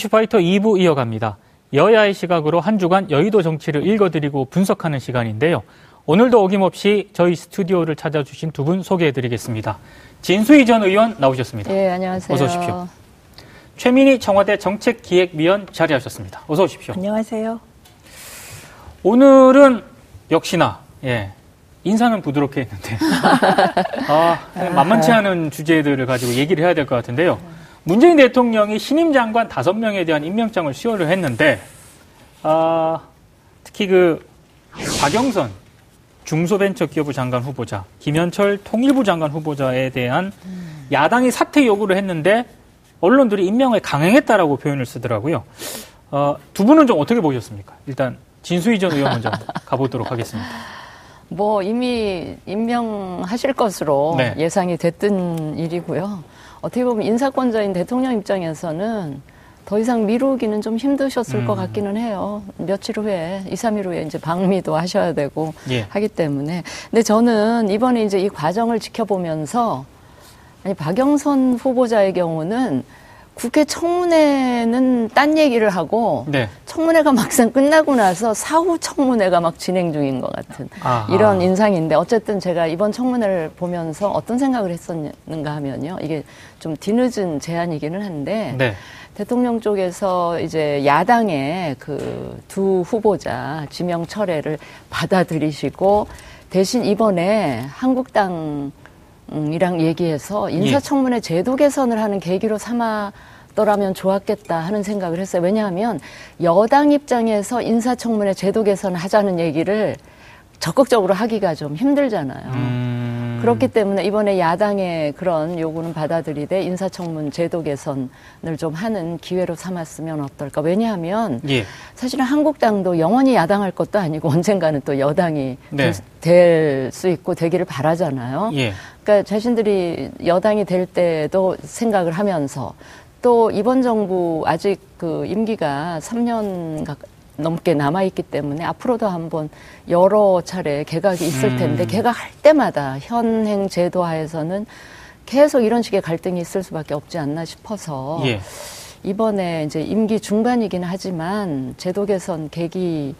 이슈파이터 2부 이어갑니다. 여야의 시각으로 한 주간 여의도 정치를 읽어드리고 분석하는 시간인데요. 오늘도 어김없이 저희 스튜디오를 찾아주신 두 분 소개해드리겠습니다. 진수희 전 의원 나오셨습니다. 네, 안녕하세요. 어서 오십시오. 최민희 청와대 정책기획위원 자리하셨습니다. 어서 오십시오. 안녕하세요. 오늘은 역시나 예, 인사는 부드럽게 했는데 아, 만만치 않은 주제들을 가지고 얘기를 해야 될 것 같은데요. 문재인 대통령이 신임 장관 다섯 명에 대한 임명장을 수여를 했는데 아, 특히 그 박영선 중소벤처기업부 장관 후보자, 김현철 통일부 장관 후보자에 대한 야당이 사퇴 요구를 했는데 언론들이 임명을 강행했다라고 표현을 쓰더라고요. 어, 두 분은 좀 어떻게 보셨습니까? 일단 진수희 전 의원 먼저 가보도록 하겠습니다. 뭐 이미 임명하실 것으로 네. 예상이 됐던 일이고요. 어떻게 보면 인사권자인 대통령 입장에서는 더 이상 미루기는 좀 힘드셨을 음. 것 같기는 해요. 며칠 후에, 2, 3일 후에 이제 방미도 하셔야 되고 예. 하기 때문에. 근데 저는 이번에 이제 이 과정을 지켜보면서 아니, 박영선 후보자의 경우는 국회 청문회는 딴 얘기를 하고 네. 청문회가 막상 끝나고 나서 사후 청문회가 막 진행 중인 것 같은 아하. 이런 인상인데 어쨌든 제가 이번 청문회를 보면서 어떤 생각을 했었는가 하면요. 이게 좀 뒤늦은 제안이기는 한데 네. 대통령 쪽에서 이제 야당의 그 두 후보자 지명 철회를 받아들이시고 대신 이번에 한국당 이랑 얘기해서 인사청문회 제도 개선을 하는 계기로 삼았더라면 좋았겠다 하는 생각을 했어요. 왜냐하면 여당 입장에서 인사청문회 제도 개선을 하자는 얘기를 적극적으로 하기가 좀 힘들잖아요. 음... 그렇기 때문에 이번에 야당의 그런 요구는 받아들이되 인사청문 제도 개선을 좀 하는 기회로 삼았으면 어떨까. 왜냐하면 예. 사실은 한국당도 영원히 야당할 것도 아니고 언젠가는 또 여당이 네. 될수 있고 되기를 바라잖아요. 예. 그러니까 자신들이 여당이 될 때도 생각을 하면서 또 이번 정부 아직 그 임기가 3년 가 넘게 남아 있기 때문에 앞으로도 한번 여러 차례 개각이 있을 음. 텐데 개각할 때마다 현행 제도 하에서는 계속 이런 식의 갈등이 있을 수밖에 없지 않나 싶어서 예. 이번에 이제 임기 중반이긴 하지만 제도 개선 계기를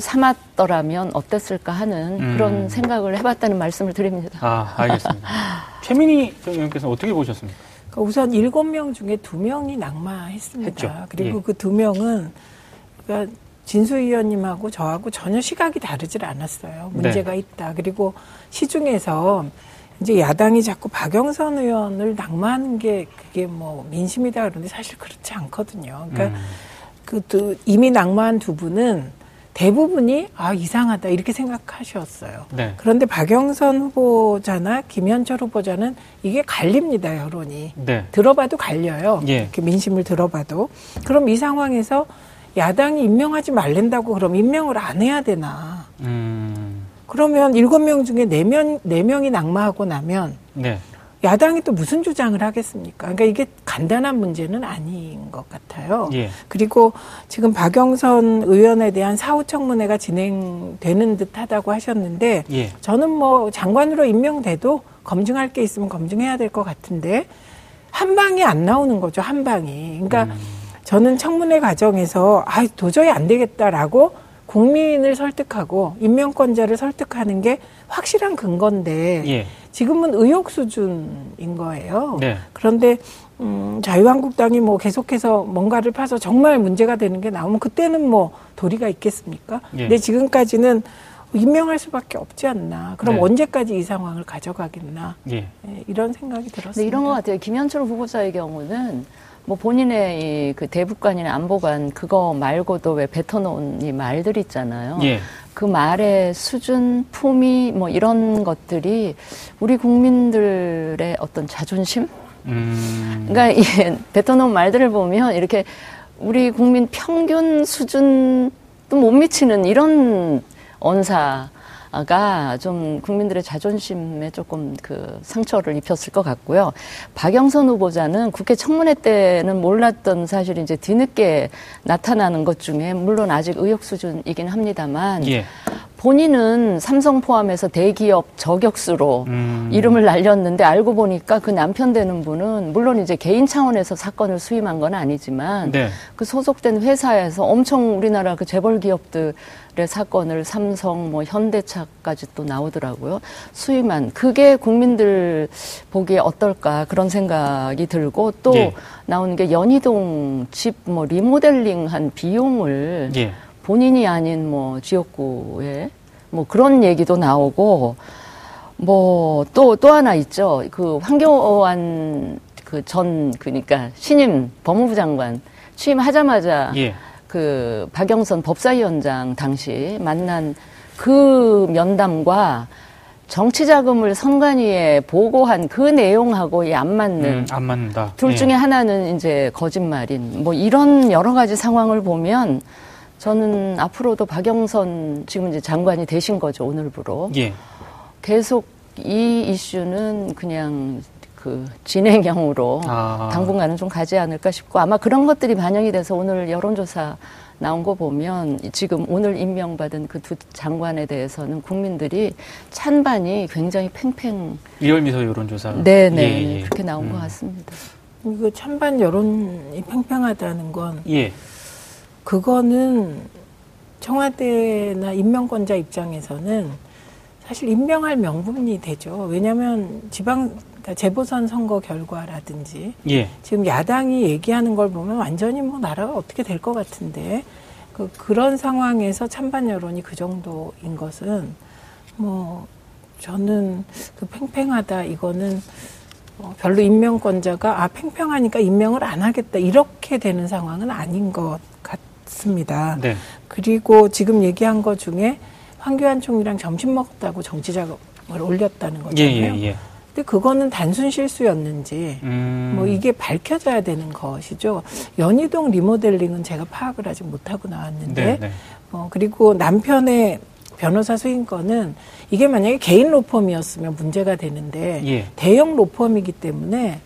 삼았더라면 어땠을까 하는 음. 그런 생각을 해봤다는 말씀을 드립니다. 아, 알겠습니다. 최민희 전 의원께서 어떻게 보셨습니까? 그러니까 우선 일곱 명 중에 두 명이 낙마했습니다. 했죠. 그리고 예. 그두 명은 그러니까 진수 의원님하고 저하고 전혀 시각이 다르질 않았어요. 네. 문제가 있다. 그리고 시중에서 이제 야당이 자꾸 박영선 의원을 낙마하는 게 그게 뭐 민심이다 그러는데 사실 그렇지 않거든요. 그러니까 음. 그 두, 이미 낙마한 두 분은 대부분이 아 이상하다 이렇게 생각하셨어요. 네. 그런데 박영선 후보자나 김현철 후보자는 이게 갈립니다 여론이 네. 들어봐도 갈려요. 예. 이렇게 민심을 들어봐도 그럼 이 상황에서 야당이 임명하지 말랜다고 그럼 임명을 안 해야 되나? 음. 그러면 일곱 명 중에 네명네 명이 낙마하고 나면 네. 야당이 또 무슨 주장을 하겠습니까? 그러니까 이게 간단한 문제는 아닌 것 같아요. 예. 그리고 지금 박영선 의원에 대한 사후 청문회가 진행되는 듯하다고 하셨는데 예. 저는 뭐 장관으로 임명돼도 검증할 게 있으면 검증해야 될 것 같은데 한 방이 안 나오는 거죠 한 방이. 그러니까 음. 저는 청문회 과정에서 아 도저히 안 되겠다라고 국민을 설득하고 임명권자를 설득하는 게 확실한 근거인데 예. 지금은 의혹 수준인 거예요. 네. 그런데 음, 자유한국당이 뭐 계속해서 뭔가를 파서 정말 문제가 되는 게 나오면 그때는 뭐 도리가 있겠습니까? 예. 근데 지금까지는 임명할 수밖에 없지 않나. 그럼 네. 언제까지 이 상황을 가져가겠나. 예. 예, 이런 생각이 들었습니다. 이런 것 같아요. 김현철 후보자의 경우는 뭐 본인의 이 그 대북관이나 안보관 그거 말고도 왜 뱉어놓은 이 말들 있잖아요. 예. 그 말의 수준, 품위 뭐 이런 것들이 우리 국민들의 어떤 자존심? 음. 그러니까 이 뱉어놓은 말들을 보면 이렇게 우리 국민 평균 수준도 못 미치는 이런 언사 가좀 국민들의 자존심에 조금 그 상처를 입혔을 것 같고요. 박영선 후보자는 국회 청문회 때는 몰랐던 사실 이제 뒤늦게 나타나는 것 중에 물론 아직 의혹 수준이긴 합니다만 예. 본인은 삼성 포함해서 대기업 저격수로 음. 이름을 날렸는데 알고 보니까 그 남편 되는 분은 물론 이제 개인 차원에서 사건을 수임한 건 아니지만 네. 그 소속된 회사에서 엄청 우리나라 그 재벌 기업들의 사건을 삼성 뭐 현대차까지 또 나오더라고요. 수임한 그게 국민들 보기에 어떨까 그런 생각이 들고 또 예. 나오는 게 연희동 집 뭐 리모델링한 비용을 예. 본인이 아닌 뭐 지역구에 뭐 그런 얘기도 나오고 뭐 또또 하나 있죠. 그 황교안 그 전 그러니까 신임 법무부 장관 취임하자마자 예. 그 박영선 법사위원장 당시 만난 그 면담과 정치 자금을 선관위에 보고한 그 내용하고 이안 맞는 음, 안 맞는다. 둘 예. 중에 하나는 이제 거짓말인 뭐 이런 여러 가지 상황을 보면 저는 앞으로도 박영선 지금 이제 장관이 되신 거죠 오늘부로 예. 계속 이 이슈는 그냥 그 진행형으로 아. 당분간은 좀 가지 않을까 싶고 아마 그런 것들이 반영이 돼서 오늘 여론조사 나온 거 보면 지금 오늘 임명받은 그 두 장관에 대해서는 국민들이 찬반이 굉장히 팽팽 리얼미서 여론조사. 네네 예, 예. 그렇게 나온 음. 것 같습니다. 이거 찬반 여론이 팽팽하다는 건 예. 그거는 청와대나 임명권자 입장에서는 사실 임명할 명분이 되죠. 왜냐하면 지방 재보선 선거 결과라든지 예. 지금 야당이 얘기하는 걸 보면 완전히 뭐 나라가 어떻게 될 것 같은데 그 그런 상황에서 찬반 여론이 그 정도인 것은 뭐 저는 그 팽팽하다 이거는 어, 별로 임명권자가 아 팽팽하니까 임명을 안 하겠다 이렇게 되는 상황은 아닌 것 같습니다. 네. 그리고 지금 얘기한 것 중에 황교안 총리랑 점심 먹었다고 정치 자금을 올렸다는 예, 거잖아요. 예, 예. 근데 그거는 단순 실수였는지 음. 뭐 이게 밝혀져야 되는 것이죠. 연희동 리모델링은 제가 파악을 아직 못하고 나왔는데 네, 네. 어, 그리고 남편의 변호사 수임권은 이게 만약에 개인 로펌이었으면 문제가 되는데 예. 대형 로펌이기 때문에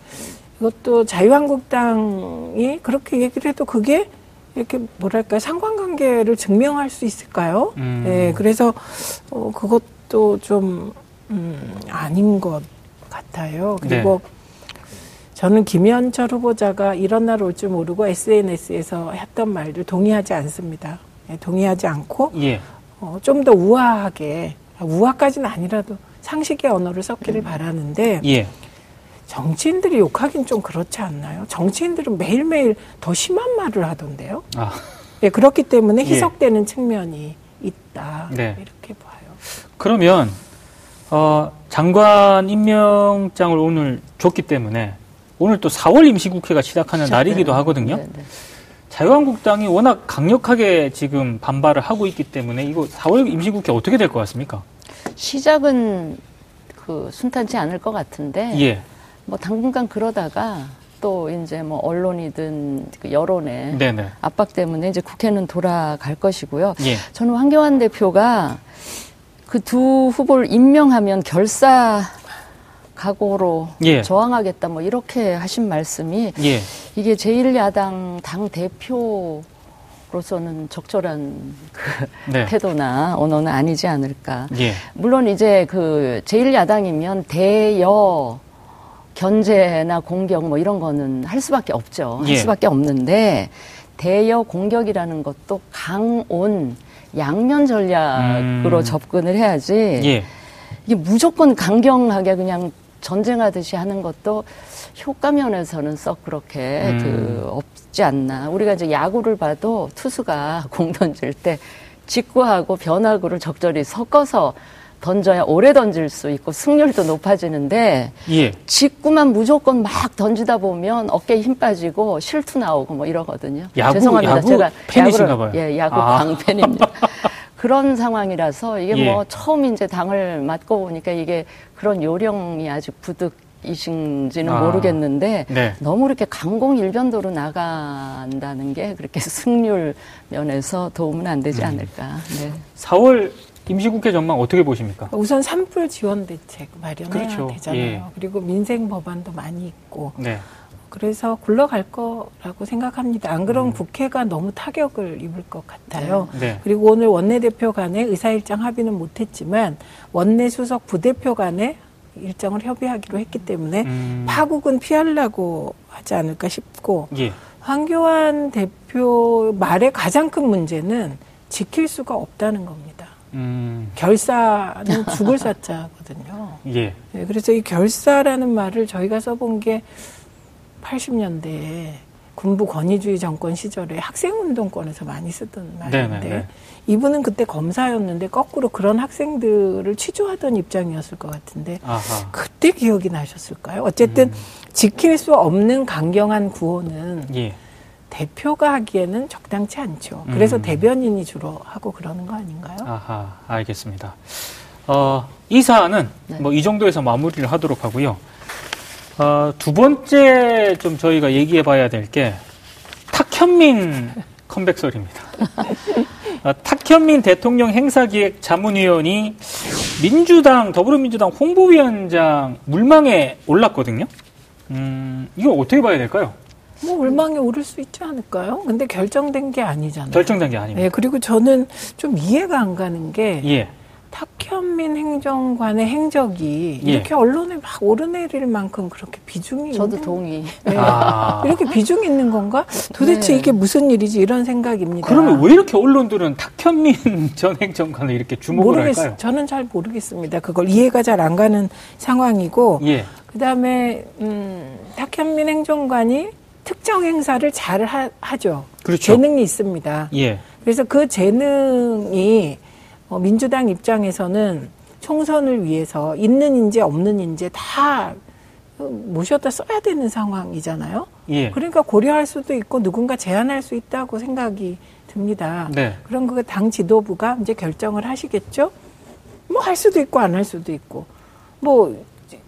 이것도 자유한국당이 그렇게 얘기를 해도 그게 이렇게 뭐랄까 상관관계를 증명할 수 있을까요? 음. 네, 그래서 어, 그것도 좀 음, 아닌 것 같아요. 그리고 네. 저는 김현철 후보자가 이런 날 올 줄 모르고 SNS에서 했던 말들 동의하지 않습니다. 예, 동의하지 않고 예. 어, 좀 더 우아하게 우아까지는 아니라도 상식의 언어를 썼기를 바라는데 예. 정치인들이 욕하긴 좀 그렇지 않나요? 정치인들은 매일매일 더 심한 말을 하던데요. 아, 예, 그렇기 때문에 예. 희석되는 측면이 있다. 네. 이렇게 봐요. 그러면 어, 장관 임명장을 오늘 줬기 때문에 오늘 또 4월 임시국회가 시작하는 날이기도 하거든요. 네, 네. 자유한국당이 워낙 강력하게 지금 반발을 하고 있기 때문에 이거 4월 임시국회 어떻게 될 것 같습니까? 시작은 그 순탄치 않을 것 같은데 예. 뭐 당분간 그러다가 또 이제 뭐 언론이든 그 여론의 네네. 압박 때문에 이제 국회는 돌아갈 것이고요. 예. 저는 황교안 대표가 그 두 후보를 임명하면 결사 각오로 예. 저항하겠다 뭐 이렇게 하신 말씀이 예. 이게 제1야당 당 대표로서는 적절한 그 네. 태도나 언어는 아니지 않을까. 예. 물론 이제 그 제1야당이면 대여 견제나 공격 뭐 이런 거는 할 수밖에 없죠. 할 예. 수밖에 없는데 대여 공격이라는 것도 강온 양면 전략으로 음. 접근을 해야지 예. 이게 무조건 강경하게 그냥 전쟁하듯이 하는 것도 효과 면에서는 썩 그렇게 음. 그 없지 않나. 우리가 이제 야구를 봐도 투수가 공 던질 때 직구하고 변화구를 적절히 섞어서 던져야 오래 던질 수 있고 승률도 높아지는데 예. 직구만 무조건 막 던지다 보면 어깨에 힘 빠지고 실투 나오고 뭐 이러거든요. 야구- 죄송합니다. 야구 제가 팬이신가 봐요. 예, 야구 아. 광팬입니다. 그런 상황이라서 이게 예. 뭐 처음 이제 당을 맡고 보니까 이게 그런 요령이 아직 부득 이신지는 아. 모르겠는데 네. 너무 이렇게 강공일변도로 나간다는 게 그렇게 승률 면에서 도움은 안 음. 되지 않을까. 네. 4월 임시국회 전망 어떻게 보십니까? 우선 산불 지원 대책 마련해야 그렇죠. 되잖아요. 예. 그리고 민생 법안도 많이 있고 네. 그래서 굴러갈 거라고 생각합니다. 안 그러면 음. 국회가 너무 타격을 입을 것 같아요. 네. 그리고 오늘 원내대표 간에 의사일정 합의는 못했지만 원내 수석 부대표 간에 일정을 협의하기로 했기 때문에 음. 파국은 피하려고 하지 않을까 싶고 예. 황교안 대표 말의 가장 큰 문제는 지킬 수가 없다는 겁니다. 음. 결사는 죽을 사자거든요. 예. 네, 그래서 이 결사라는 말을 저희가 써본 게 80년대에 군부 권위주의 정권 시절에 학생운동권에서 많이 쓰던 말인데 네네네. 이분은 그때 검사였는데 거꾸로 그런 학생들을 취조하던 입장이었을 것 같은데 아하. 그때 기억이 나셨을까요? 어쨌든 지킬 수 없는 강경한 구호는 예. 대표가 하기에는 적당치 않죠. 그래서 음. 대변인이 주로 하고 그러는 거 아닌가요? 아하. 알겠습니다. 어, 이 사안은 네. 뭐이 정도에서 마무리를 하도록 하고요. 어, 두 번째 좀 저희가 얘기해 봐야 될 게 탁현민 컴백설입니다. 어, 탁현민 대통령 행사기획 자문위원이 민주당, 더불어민주당 홍보위원장 물망에 올랐거든요. 음, 이거 어떻게 봐야 될까요? 뭐 울망에 오를 수 있지 않을까요? 근데 결정된 게 아니잖아요. 결정된 게 아닙니다. 네, 그리고 저는 좀 이해가 안 가는 게 예. 탁현민 행정관의 행적이 예. 이렇게 언론에 막 오르내릴 만큼 그렇게 비중이 저도 있는 동의. 네. 아. 이렇게 비중이 있는 건가? 도대체 네. 이게 무슨 일이지 이런 생각입니다. 그러면 왜 이렇게 언론들은 탁현민 전 행정관을 이렇게 주목을 모르겠, 할까요? 저는 잘 모르겠습니다. 그걸 이해가 잘 안 가는 상황이고 예. 그다음에 음, 탁현민 행정관이 특정 행사를 잘 하, 죠 그렇죠. 재능이 있습니다. 예. 그래서 그 재능이 어, 민주당 입장에서는 총선을 위해서 있는 인재 없는 인재 다 어, 모셔다 써야 되는 상황이잖아요. 예. 그러니까 고려할 수도 있고 누군가 제안할 수 있다고 생각이 듭니다. 네. 그럼 그당 지도부가 이제 결정을 하시겠죠. 뭐 할 수도 있고 안 할 수도 있고 뭐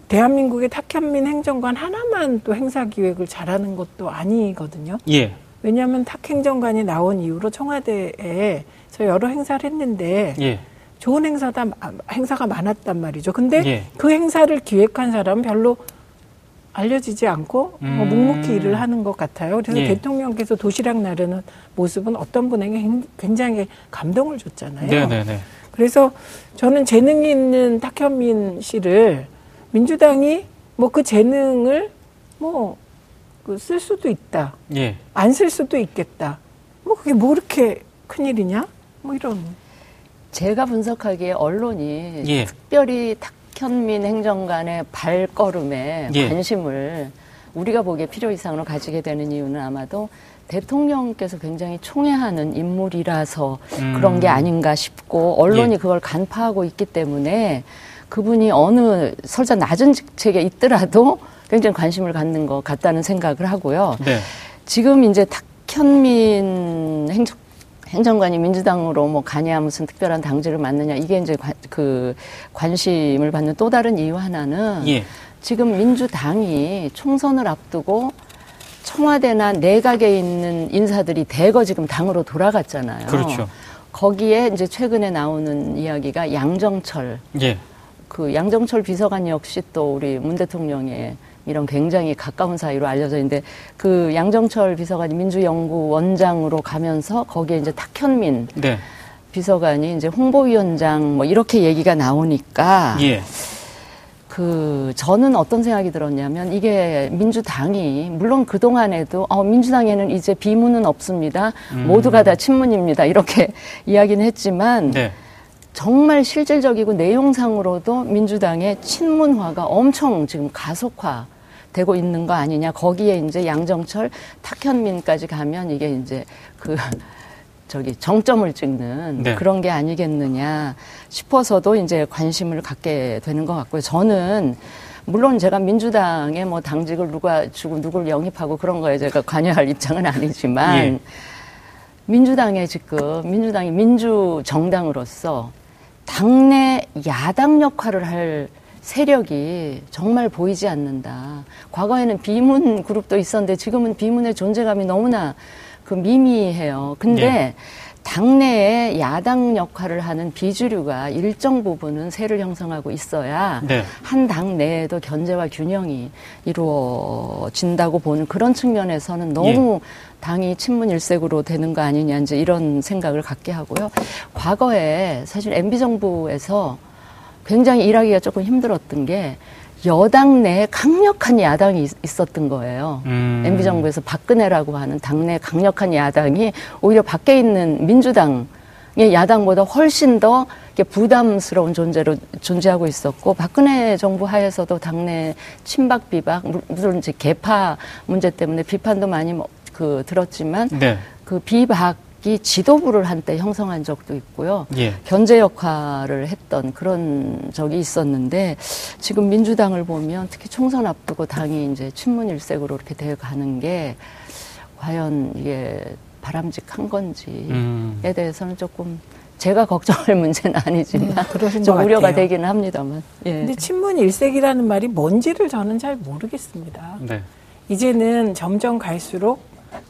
대한민국의 탁현민 행정관 하나만 또 행사 기획을 잘하는 것도 아니거든요. 예. 왜냐하면 탁 행정관이 나온 이후로 청와대에 저 여러 행사를 했는데 예. 좋은 행사다 행사가 많았단 말이죠. 근데 예. 그 행사를 기획한 사람은 별로 알려지지 않고 뭐 음. 묵묵히 일을 하는 것 같아요. 그래서 예. 대통령께서 도시락 나르는 모습은 어떤 분에게 행- 굉장히 감동을 줬잖아요. 네네네. 그래서 저는 재능이 있는 탁현민 씨를 민주당이 뭐 그 재능을 뭐그쓸 수도 있다. 예. 안 쓸 수도 있겠다. 뭐 그게 뭐 이렇게 큰일이냐? 뭐 이런. 제가 분석하기에 언론이 예. 특별히 탁현민 행정관의 발걸음에 예. 관심을 우리가 보기에 필요 이상으로 가지게 되는 이유는 아마도 대통령께서 굉장히 총애하는 인물이라서 음. 그런 게 아닌가 싶고 언론이 예. 그걸 간파하고 있기 때문에 그분이 어느 설사 낮은 직책에 있더라도 굉장히 관심을 갖는 것 같다는 생각을 하고요. 네. 지금 이제 탁현민 행정, 행정관이 민주당으로 뭐 가냐 무슨 특별한 당직을 맡느냐 이게 이제 관, 그 관심을 받는 또 다른 이유 하나는 예. 지금 민주당이 총선을 앞두고 청와대나 내각에 있는 인사들이 대거 지금 당으로 돌아갔잖아요. 그렇죠. 거기에 이제 최근에 나오는 이야기가 양정철 예. 그 양정철 비서관 역시 또 우리 문 대통령의 이런 굉장히 가까운 사이로 알려져 있는데 그 양정철 비서관이 민주연구원장으로 가면서 거기에 이제 탁현민 네. 비서관이 이제 홍보위원장 뭐 이렇게 얘기가 나오니까 예. 그 저는 어떤 생각이 들었냐면 이게 민주당이 물론 그 동안에도 어 민주당에는 이제 비문은 없습니다 음. 모두가 다 친문입니다 이렇게 이야기는 했지만 네. 정말 실질적이고 내용상으로도 민주당의 친문화가 엄청 지금 가속화 되고 있는 거 아니냐. 거기에 이제 양정철, 탁현민까지 가면 이게 이제 그 저기 정점을 찍는 네. 그런 게 아니겠느냐 싶어서도 이제 관심을 갖게 되는 것 같고요. 저는 물론 제가 민주당에 뭐 당직을 누가 주고 누굴 영입하고 그런 거에 제가 관여할 입장은 아니지만 예. 민주당에 지금 민주당이 민주 정당으로서 당내 야당 역할을 할 세력이 정말 보이지 않는다. 과거에는 비문 그룹도 있었는데 지금은 비문의 존재감이 너무나 그 미미해요. 근데 예. 당내에 야당 역할을 하는 비주류가 일정 부분은 세를 형성하고 있어야 네. 한당 내에도 견제와 균형이 이루어진다고 보는 그런 측면에서는 너무 당이 친문 일색으로 되는 거 아니냐 이제 이런 생각을 갖게 하고요. 과거에 사실 MB 정부에서 굉장히 일하기가 조금 힘들었던 게 여당 내에 강력한 야당이 있- 있었던 거예요. 음. MB 정부에서 박근혜라고 하는 당내 강력한 야당이 오히려 밖에 있는 민주당의 야당보다 훨씬 더 부담스러운 존재로 존재하고 있었고 박근혜 정부 하에서도 당내 친박 비박 물- 물론 이제 개파 문제 때문에 비판도 많이 뭐- 그 들었지만 네. 그 비박 이 지도부를 한때 형성한 적도 있고요. 예. 견제 역할을 했던 그런 적이 있었는데 지금 민주당을 보면 특히 총선 앞두고 당이 이제 친문 일색으로 이렇게 되어 가는 게 과연 이게 바람직한 건지에 음. 대해서는 조금 제가 걱정할 문제는 아니지만 음, 그러신 좀것 우려가 같아요. 되기는 합니다만. 예. 근데 친문 일색이라는 말이 뭔지를 저는 잘 모르겠습니다. 네. 이제는 점점 갈수록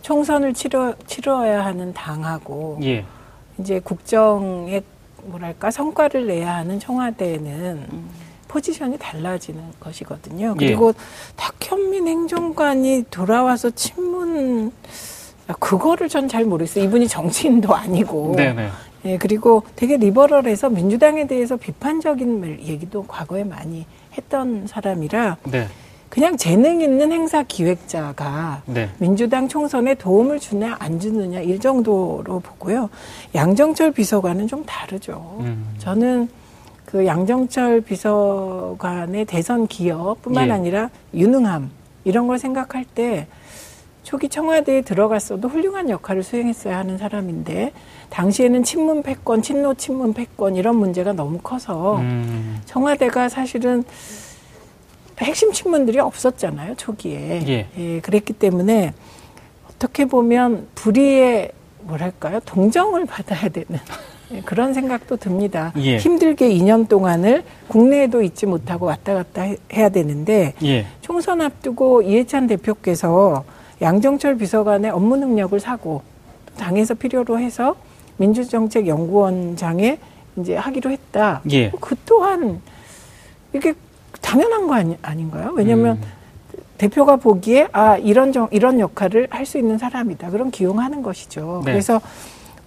총선을 치러, 치러야 하는 당하고 예. 이제 국정의 뭐랄까 성과를 내야 하는 청와대는 포지션이 달라지는 것이거든요. 예. 그리고 탁현민 행정관이 돌아와서 친문 아, 그거를 전 잘 모르겠어요. 이분이 정치인도 아니고. 네네. 예, 그리고 되게 리버럴해서 민주당에 대해서 비판적인 말- 얘기도 과거에 많이 했던 사람이라 네. 그냥 재능 있는 행사 기획자가 네. 민주당 총선에 도움을 주냐 안 주느냐 이 정도로 보고요. 양정철 비서관은 좀 다르죠. 음. 저는 그 양정철 비서관의 대선 기여뿐만 예. 아니라 유능함 이런 걸 생각할 때 초기 청와대에 들어갔어도 훌륭한 역할을 수행했어야 하는 사람인데 당시에는 친문 패권, 친노 친문 패권 이런 문제가 너무 커서 음. 청와대가 사실은 핵심 친문들이 없었잖아요 초기에. 예. 그랬기 때문에 어떻게 보면 불의의 뭐랄까요 동정을 받아야 되는 예, 그런 생각도 듭니다. 예. 힘들게 2년 동안을 국내에도 있지 못하고 왔다 갔다 해- 해야 되는데 예. 총선 앞두고 이해찬 대표께서 양정철 비서관의 업무 능력을 사고 당에서 필요로 해서 민주정책연구원장에 이제 하기로 했다. 예. 그 또한 이게 당연한 거 아니, 아닌가요? 왜냐하면 음. 대표가 보기에 아 이런 정, 이런 역할을 할 수 있는 사람이다. 그럼 기용하는 것이죠. 네. 그래서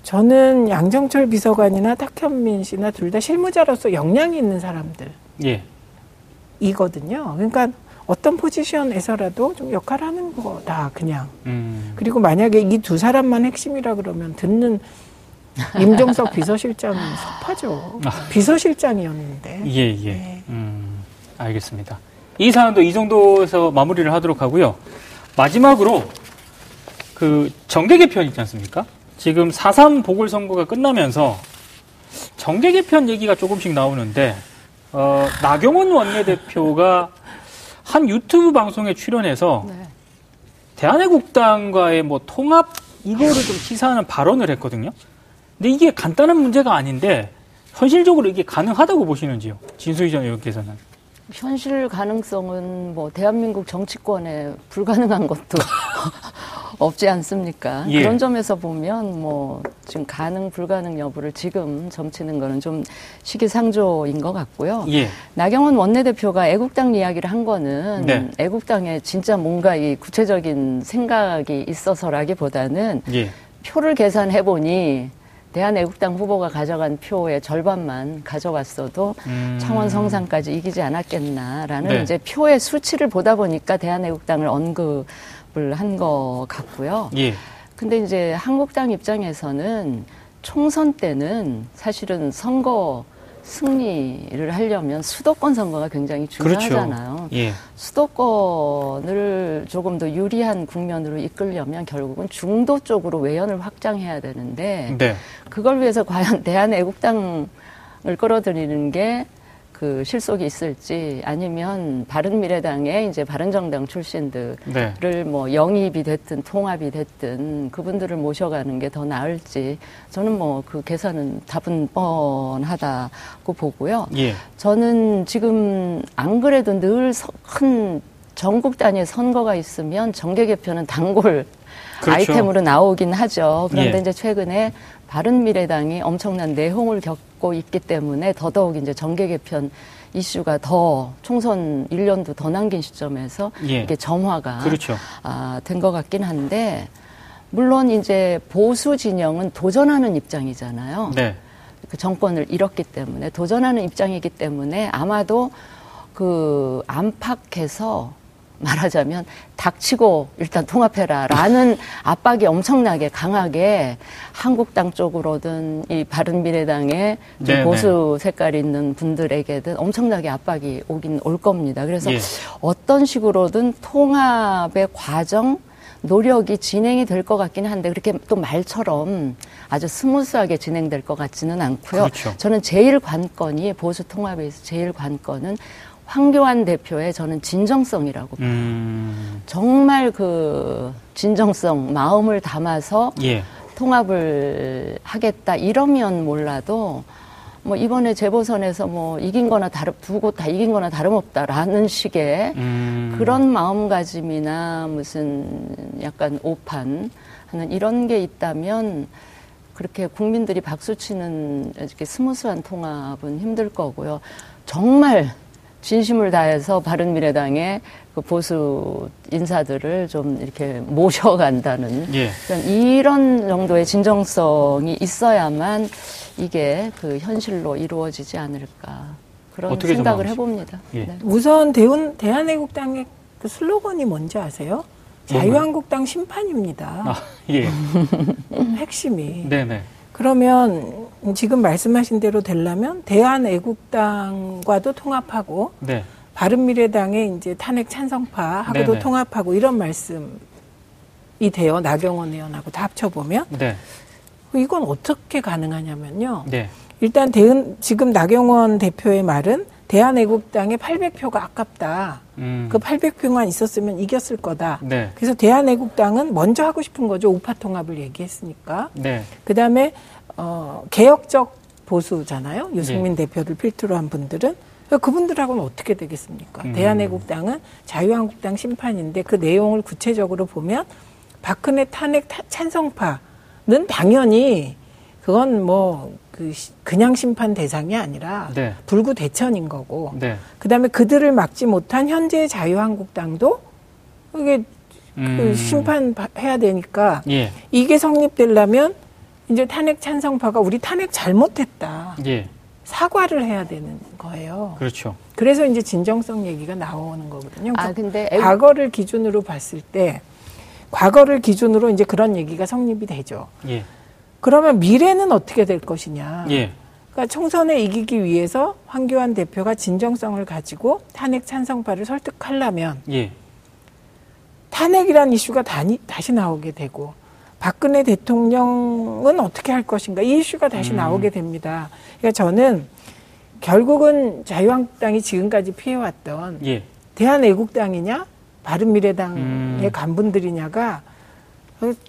저는 양정철 비서관이나 탁현민 씨나 둘 다 실무자로서 역량이 있는 사람들. 예. 이거든요. 그러니까 어떤 포지션에서라도 좀 역할하는 거다 그냥. 음. 그리고 만약에 이 두 사람만 핵심이라 그러면 듣는 임종석 비서실장은 섭하죠. 비서실장이었는데. 예, 예. 네. 음, 알겠습니다. 이 사안도 이 정도에서 마무리를 하도록 하고요. 마지막으로 그 정계 개편 있지 않습니까? 지금 4.3 보궐선거가 끝나면서 정계 개편 얘기가 조금씩 나오는데, 어, 나경원 원내대표가 한 유튜브 방송에 출연해서 네. 대한애국당과의 뭐 통합 이거를 좀 시사하는 발언을 했거든요. 근데 이게 간단한 문제가 아닌데 현실적으로 이게 가능하다고 보시는지요? 진수희 전 의원께서는. 현실 가능성은 뭐 대한민국 정치권에 불가능한 것도 없지 않습니까? 예. 그런 점에서 보면 뭐 지금 가능 불가능 여부를 지금 점치는 거는 좀 시기상조인 것 같고요. 예. 나경원 원내대표가 애국당 이야기를 한 거는 네. 애국당에 진짜 뭔가 이 구체적인 생각이 있어서라기보다는 예. 표를 계산해 보니 대한애국당 후보가 가져간 표의 절반만 가져갔어도 음. 창원 성산까지 이기지 않았겠나라는 네. 이제 표의 수치를 보다 보니까 대한애국당을 언급을 한 것 같고요. 예. 근데 이제 한국당 입장에서는 총선 때는 사실은 선거 승리를 하려면 수도권 선거가 굉장히 중요하잖아요. 그렇죠. 예. 수도권을 조금 더 유리한 국면으로 이끌려면 결국은 중도 쪽으로 외연을 확장해야 되는데 네. 그걸 위해서 과연 대한애국당을 끌어들이는 게 그 실속이 있을지 아니면 바른 미래당의 이제 바른 정당 출신들을 네. 뭐 영입이 됐든 통합이 됐든 그분들을 모셔가는 게 더 나을지 저는 뭐 그 계산은 답은 뻔하다고 보고요. 예. 저는 지금 안 그래도 늘큰 전국 단위의 선거가 있으면 정계 개편은 단골 그렇죠. 아이템으로 나오긴 하죠. 그런데 예. 이제 최근에 바른미래당이 엄청난 내홍을 겪 고 있기 때문에 더더욱 이제 정계 개편 이슈가 더 총선 1년도 더 남긴 시점에서 예. 이게 점화가 그렇죠. 아, 된 것 같긴 한데 물론 이제 보수 진영은 도전하는 입장이잖아요. 네. 그 정권을 잃었기 때문에 도전하는 입장이기 때문에 아마도 그 안팎에서 말하자면 닥치고 일단 통합해라라는 압박이 엄청나게 강하게 한국당 쪽으로든 이 바른미래당의 좀 네네. 보수 색깔이 있는 분들에게든 엄청나게 압박이 오긴 올 겁니다. 그래서 예. 어떤 식으로든 통합의 과정 노력이 진행이 될 것 같기는 한데 그렇게 또 말처럼 아주 스무스하게 진행될 것 같지는 않고요. 그렇죠. 저는 제일 관건이 보수 통합에서 제일 관건은 황교안 대표의 저는 진정성이라고 봐요. 음, 정말 그 진정성 마음을 담아서 예. 통합을 하겠다 이러면 몰라도 뭐 이번에 재보선에서 뭐 이긴 거나 다름 두곳다 이긴 거나 다름없다라는 식의 음, 그런 마음가짐이나 무슨 약간 오판 하는 이런 게 있다면 그렇게 국민들이 박수 치는 이렇게 스무스한 통합은 힘들 거고요. 정말 진심을 다해서 바른미래당의 그 보수 인사들을 좀 이렇게 모셔간다는 예. 이런 정도의 진정성이 있어야만 이게 그 현실로 이루어지지 않을까 그런 생각을? 해봅니다. 예. 네. 우선 대운, 대한애국당의 그 슬로건이 뭔지 아세요? 자유한국당 심판입니다. 아, 예. 핵심이. 네네. 그러면 지금 말씀하신 대로 되려면 대한애국당과도 통합하고 네. 바른미래당의 이제 탄핵 찬성파하고도 네네. 통합하고 이런 말씀이 돼요. 나경원 의원하고 다 합쳐보면. 네. 이건 어떻게 가능하냐면요. 네. 일단 대은, 지금 나경원 대표의 말은 대한애국당의 800표가 아깝다. 음, 그 800표만 있었으면 이겼을 거다. 네. 그래서 대한애국당은 먼저 하고 싶은 거죠. 우파 통합을 얘기했으니까. 네. 그 다음에, 어, 개혁적 보수잖아요. 네. 유승민 대표를 필두로 한 분들은. 그분들하고는 어떻게 되겠습니까? 음. 대한애국당은 자유한국당 심판인데 그 내용을 구체적으로 보면 박근혜 탄핵 타- 찬성파는 당연히 그건 뭐, 그, 시- 그냥 심판 대상이 아니라 네. 불구 대천인 거고. 네. 그 다음에 그들을 막지 못한 현재 자유한국당도 이게 그 음, 심판해야 되니까 예. 이게 성립되려면 이제 탄핵 찬성파가 우리 탄핵 잘못했다. 예. 사과를 해야 되는 거예요. 그렇죠. 그래서 이제 진정성 얘기가 나오는 거거든요. 아 그러니까 근데 과거를 기준으로 봤을 때 과거를 기준으로 이제 그런 얘기가 성립이 되죠. 예. 그러면 미래는 어떻게 될 것이냐. 예. 그러니까 총선에 이기기 위해서 황교안 대표가 진정성을 가지고 탄핵 찬성파를 설득하려면 예. 탄핵이라는 이슈가 다니, 다시 나오게 되고 박근혜 대통령은 어떻게 할 것인가 이 이슈가 다시 음. 나오게 됩니다. 그러니까 저는 결국은 자유한국당이 지금까지 피해왔던 예. 대한애국당이냐 바른미래당의 음. 간분들이냐가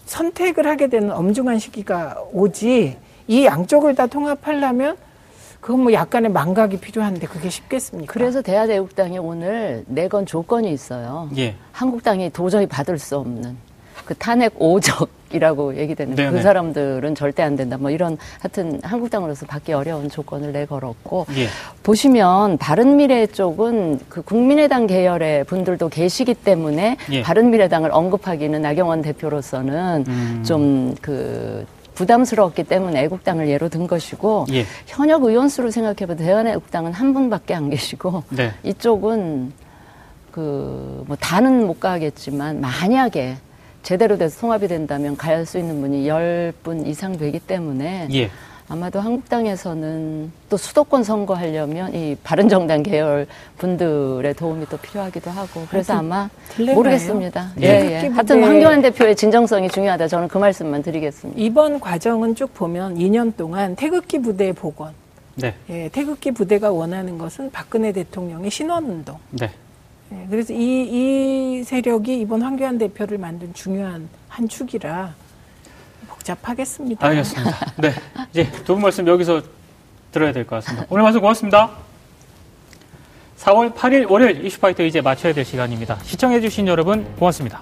선택을 하게 되는 엄중한 시기가 오지 이 양쪽을 다 통합하려면 그건 뭐 약간의 망각이 필요한데 그게 쉽겠습니까? 그래서 대한애국당이 오늘 내건 조건이 있어요. 예. 한국당이 도저히 받을 수 없는 그 탄핵 오적 이라고 얘기되는 네네. 그 사람들은 절대 안 된다. 뭐 이런 하여튼 한국당으로서 받기 어려운 조건을 내걸었고 예. 보시면 바른미래 쪽은 그 국민의당 계열의 분들도 계시기 때문에 예. 바른미래당을 언급하기는 나경원 대표로서는 음. 좀그 부담스러웠기 때문에 애국당을 예로 든 것이고 예. 현역 의원 수를 생각해봐도 대한애국당은 한 분밖에 안 계시고 네. 이쪽은 그 뭐 다는 못 가겠지만 만약에 제대로 돼서 통합이 된다면 갈 수 있는 분이 열 분 이상 되기 때문에 예. 아마도 한국당에서는 또 수도권 선거 하려면 이 바른정당 계열 분들의 도움이 또 필요하기도 하고 그래서 아마 딜레마예요. 모르겠습니다. 예. 예, 예. 태극기 하여튼 황교안 대표의 진정성이 중요하다. 저는 그 말씀만 드리겠습니다. 이번 과정은 쭉 보면 2년 동안 태극기 부대 복원. 네. 예, 태극기 부대가 원하는 것은 박근혜 대통령의 신원운동. 네. 예, 그래서 이, 이 세력이 이번 황교안 대표를 만든 중요한 한 축이라 복잡하겠습니다. 알겠습니다. 네. 이제 두 분 말씀 여기서 들어야 될 것 같습니다. 오늘 말씀 고맙습니다. 4월 8일 월요일 이슈파이터 이제 마쳐야 될 시간입니다. 시청해주신 여러분 고맙습니다.